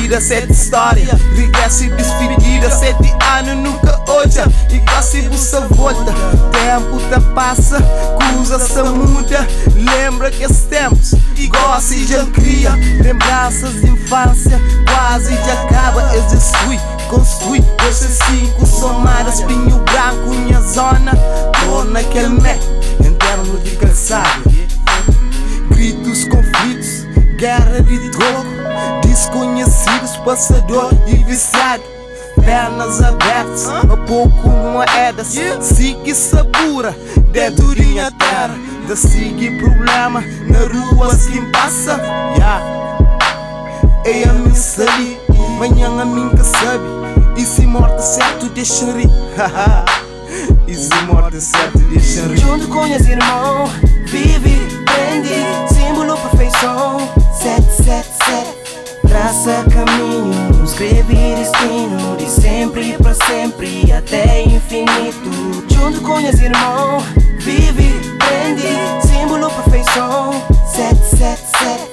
vida, sete história. Regressa e despedida, sete anos nunca hoje E quase bussa volta. Tempo tá passa, coisa se muda Lembra que esses tempos igual se já cria. Lembranças de infância quase já acaba. Existe, construi, esses cinco somadas Pinho branco, minha zona. Tô naquele mé, interno de calçado. Gritos, conflitos, guerra de troco Desconhecidos, passador e viciado. Pernas abertas, a pouco moedas Sigue sabura dentro de minha terra Da sigue problema na rua quem passa. Yeah. Ei a mim sabe, manhã a mim que sabe. E se morte certo deixa rir. E se morte certo deixa rir. Junto com os irmãos, sempre para sempre até infinito. Junto com os irmãos, vive, prende Símbolo perfeição, sete, sete, sete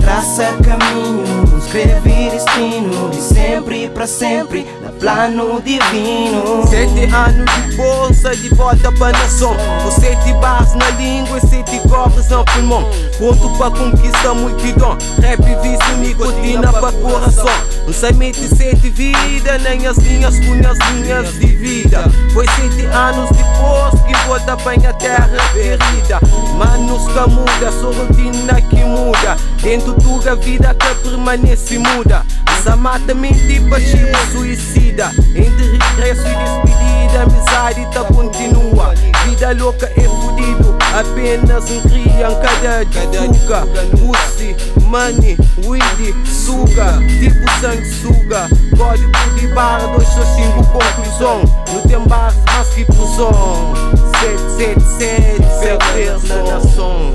Traça caminho, escreve destino De sempre para sempre, na plano divino. Sete anos de bolsa de volta pra nação. Com sete barras na língua e sete cobras no pulmão. Ponto pra conquista multidão Rap, vício, nicotina pra coração Não sei mente sete vida Nem as linhas com as linhas de vida. Foi sete anos depois que volta pra minha terra ferida. Manos que muda, só rotina que muda. Dentro tua vida que permanece muda. Essa mata mente pra chivo suicida. Entre regresso e despedida Amizade tá continua. Vida louca é fudido Apenas um cria em cada fuga Pussy, money, weed, suga Tipo sanguessuga Código de barra 265 conclusão No tem barras mais que prisão 777 Certeza na nação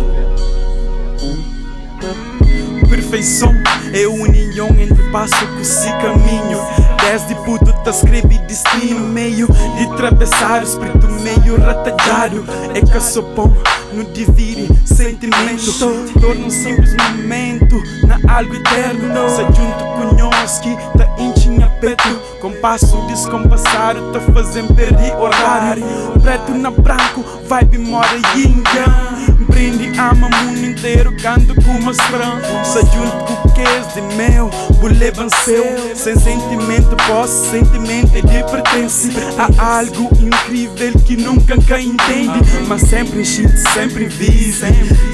Perfeição é a união entre passo que se caminho Desde puto tá escreve destino Meio de atravessar o espírito meio ratajado É que sou pão, não divide sentimento. Torna um simples momento na algo eterno. Se junto com nós que tá enchendo peito Compasso descompassado tá fazendo perder horário. Preto na branco, vibe mora yin yang. Brinde ama mundo inteiro, canto com uma estranha Se junto com o que de meu, bulé venceu Sem sentimento, posso sentimento é de pertence A algo incrível que nunca quem entende. Mas sempre enchido, sempre vise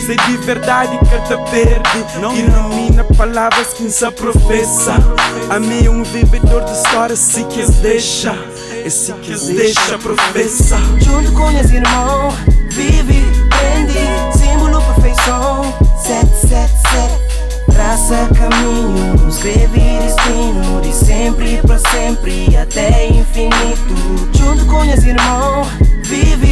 Se de verdade que te perde Não ilumina palavras que se professa A mim é um vivedor de histórias, se quis deixa. E se quis deixa, professa. Junto com os irmãos, vive, prende Símbolo perfeição, sete, sete, sete Traça caminho, escreve destino De sempre para sempre até infinito. Junto com os irmãos, vive,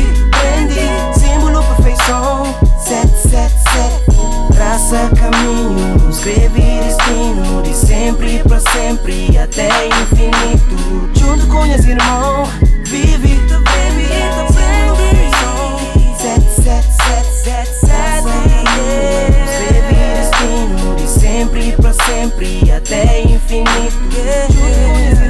sempre até infinito. Yeah.